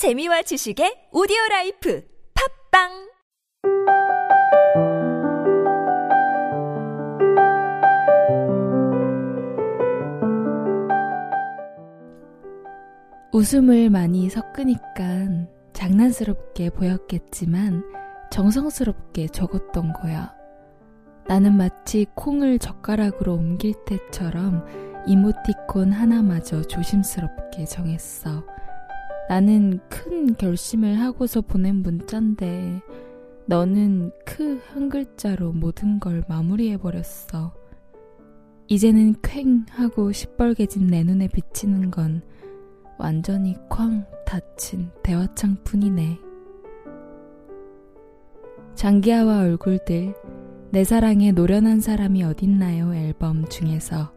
재미와 지식의 오디오 라이프 팟빵 웃음을 많이 섞으니까 장난스럽게 보였겠지만 정성스럽게 적었던 거야. 나는 마치 콩을 젓가락으로 옮길 때처럼 이모티콘 하나마저 조심스럽게 정했어. 나는 큰 결심을 하고서 보낸 문자인데 너는 크 한 글자로 모든 걸 마무리해버렸어. 이제는 퀭 하고 시뻘개진 내 눈에 비치는 건 완전히 쾅 닫힌 대화창 뿐이네. 장기하와 얼굴들, 내 사랑에 노련한 사람이 어딨나요 앨범 중에서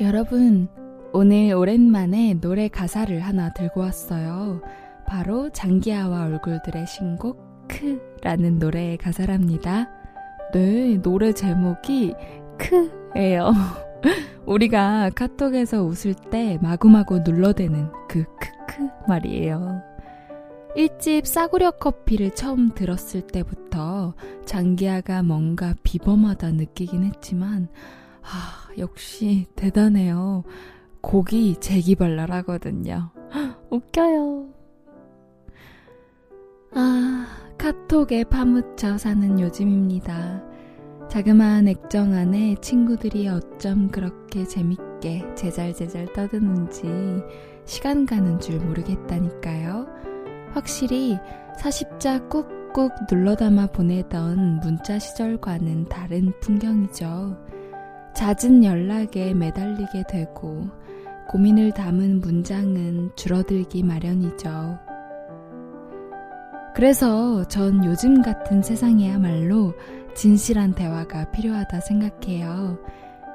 여러분, 오늘 오랜만에 노래 가사를 하나 들고 왔어요. 바로 장기하와 얼굴들의 신곡 크라는 노래의 가사랍니다. 네, 노래 제목이 크예요. 우리가 카톡에서 웃을 때 마구마구 눌러대는 그 크크 말이에요. 1집 싸구려 커피를 처음 들었을 때부터 장기하가 뭔가 비범하다 느끼긴 했지만, 아, 역시 대단해요. 곡이 재기발랄하거든요. 웃겨요. 아, 카톡에 파묻혀 사는 요즘입니다. 자그마한 액정 안에 친구들이 어쩜 그렇게 재밌게 제잘제잘 떠드는지 시간 가는 줄 모르겠다니까요. 확실히 사십자 꾹꾹 눌러담아 보내던 문자 시절과는 다른 풍경이죠. 잦은 연락에 매달리게 되고 고민을 담은 문장은 줄어들기 마련이죠. 그래서 전 요즘 같은 세상이야말로 진실한 대화가 필요하다 생각해요.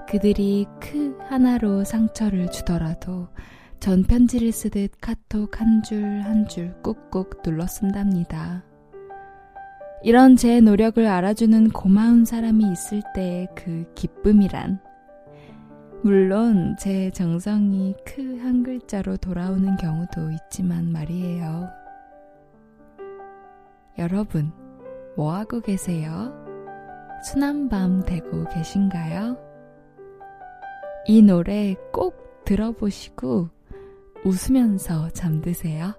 그들이 크 하나로 상처를 주더라도 전 편지를 쓰듯 카톡 한 줄 한 줄 꾹꾹 눌러 쓴답니다. 이런 제 노력을 알아주는 고마운 사람이 있을 때의 그 기쁨이란 물론 제 정성이 크 한 글자로 돌아오는 경우도 있지만 말이에요. 여러분, 뭐 하고 계세요? 순한 밤 되고 계신가요? 이 노래 꼭 들어보시고 웃으면서 잠드세요.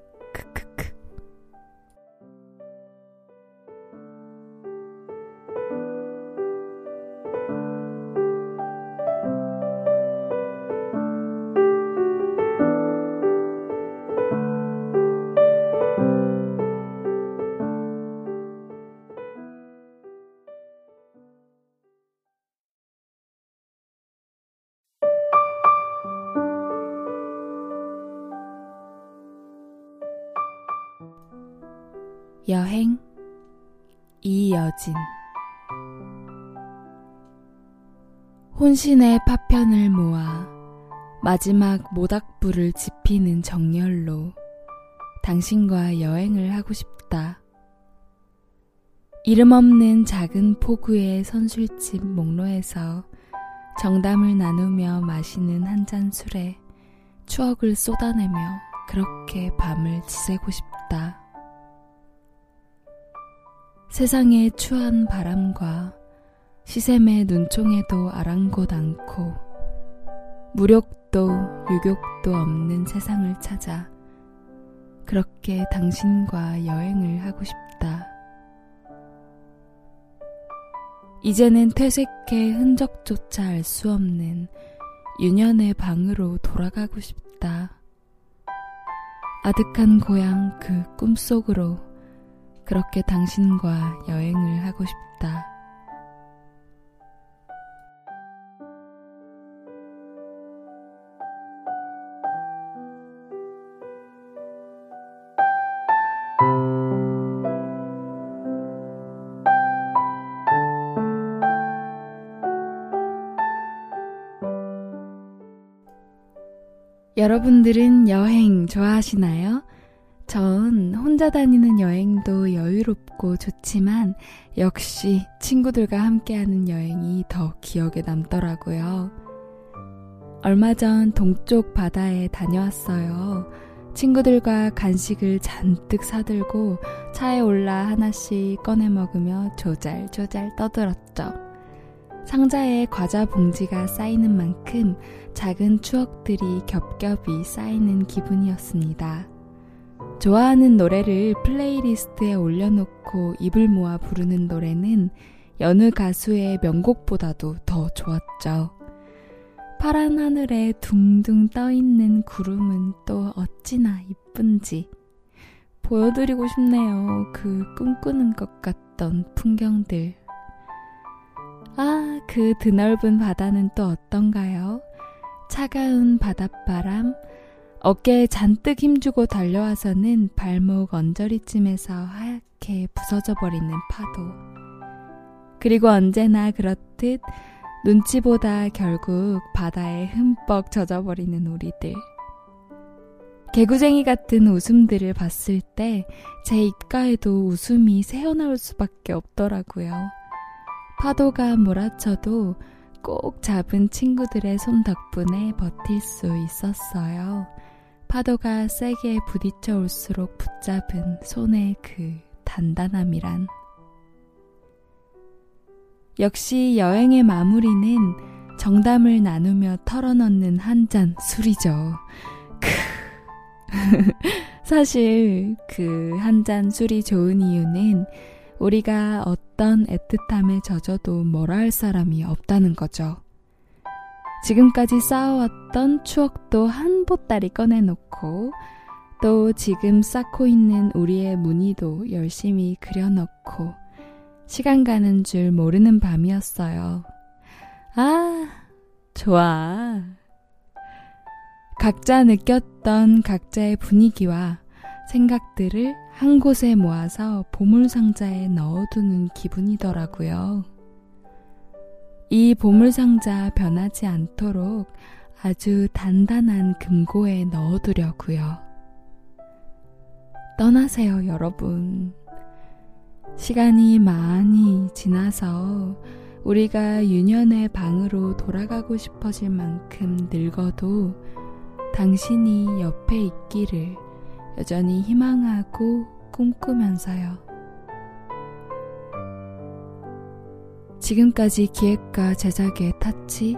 여행 이여진 혼신의 파편을 모아 마지막 모닥불을 지피는 정열로 당신과 여행을 하고 싶다. 이름 없는 작은 포구의 선술집 목로에서 정담을 나누며 마시는 한 잔 술에 추억을 쏟아내며 그렇게 밤을 지새고 싶다. 세상의 추한 바람과 시샘의 눈총에도 아랑곳 않고 무력도 유격도 없는 세상을 찾아 그렇게 당신과 여행을 하고 싶다. 이제는 퇴색해 흔적조차 알 수 없는 유년의 방으로 돌아가고 싶다. 아득한 고향 그 꿈속으로 그렇게 당신과 여행을 하고 싶다. 여러분들은 여행 좋아하시나요? 전 혼자 다니는 여행도 여유롭고 좋지만 역시 친구들과 함께하는 여행이 더 기억에 남더라고요. 얼마 전 동쪽 바다에 다녀왔어요. 친구들과 간식을 잔뜩 사들고 차에 올라 하나씩 꺼내 먹으며 조잘조잘 떠들었죠. 상자에 과자 봉지가 쌓이는 만큼 작은 추억들이 겹겹이 쌓이는 기분이었습니다. 좋아하는 노래를 playlist에 올려놓고 입을 모아 부르는 노래는 여느 가수의 명곡보다도 더 좋았죠. 파란 하늘에 둥둥 떠있는 구름은 또 어찌나 이쁜지 보여드리고 싶네요. 그 꿈꾸는 것 같던 풍경들. 아, 그 드넓은 바다는 또 어떤가요? 차가운 바닷바람, 어깨에 잔뜩 힘주고 달려와서는 발목 언저리쯤에서 하얗게 부서져 버리는 파도. 그리고 언제나 그렇듯 눈치보다 결국 바다에 흠뻑 젖어버리는 우리들. 개구쟁이 같은 웃음들을 봤을 때 제 입가에도 웃음이 새어나올 수밖에 없더라고요. 파도가 몰아쳐도 꼭 잡은 친구들의 손 덕분에 버틸 수 있었어요. 파도가 세게 부딪혀 올수록 붙잡은 손의 그 단단함이란. 역시 여행의 마무리는 정담을 나누며 털어넣는 한 잔 술이죠. 크. 사실 그 한 잔 술이 좋은 이유는 우리가 어떤 애틋함에 젖어도 뭐라 할 사람이 없다는 거죠. 지금까지 쌓아왔던 추억도 한 보따리 꺼내놓고 또 지금 쌓고 있는 우리의 무늬도 열심히 그려넣고 시간 가는 줄 모르는 밤이었어요. 아, 좋아. 각자 느꼈던 각자의 분위기와 생각들을 한 곳에 모아서 보물상자에 넣어두는 기분이더라고요. 이 보물상자 변하지 않도록 아주 단단한 금고에 넣어두려고요. 떠나세요, 여러분. 시간이 많이 지나서 우리가 유년의 방으로 돌아가고 싶어질 만큼 늙어도 당신이 옆에 있기를 여전히 희망하고 꿈꾸면서요. 지금까지 기획과 제작의 타치,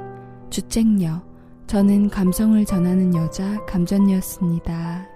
주쟁녀, 저는 감성을 전하는 여자 감전이었습니다.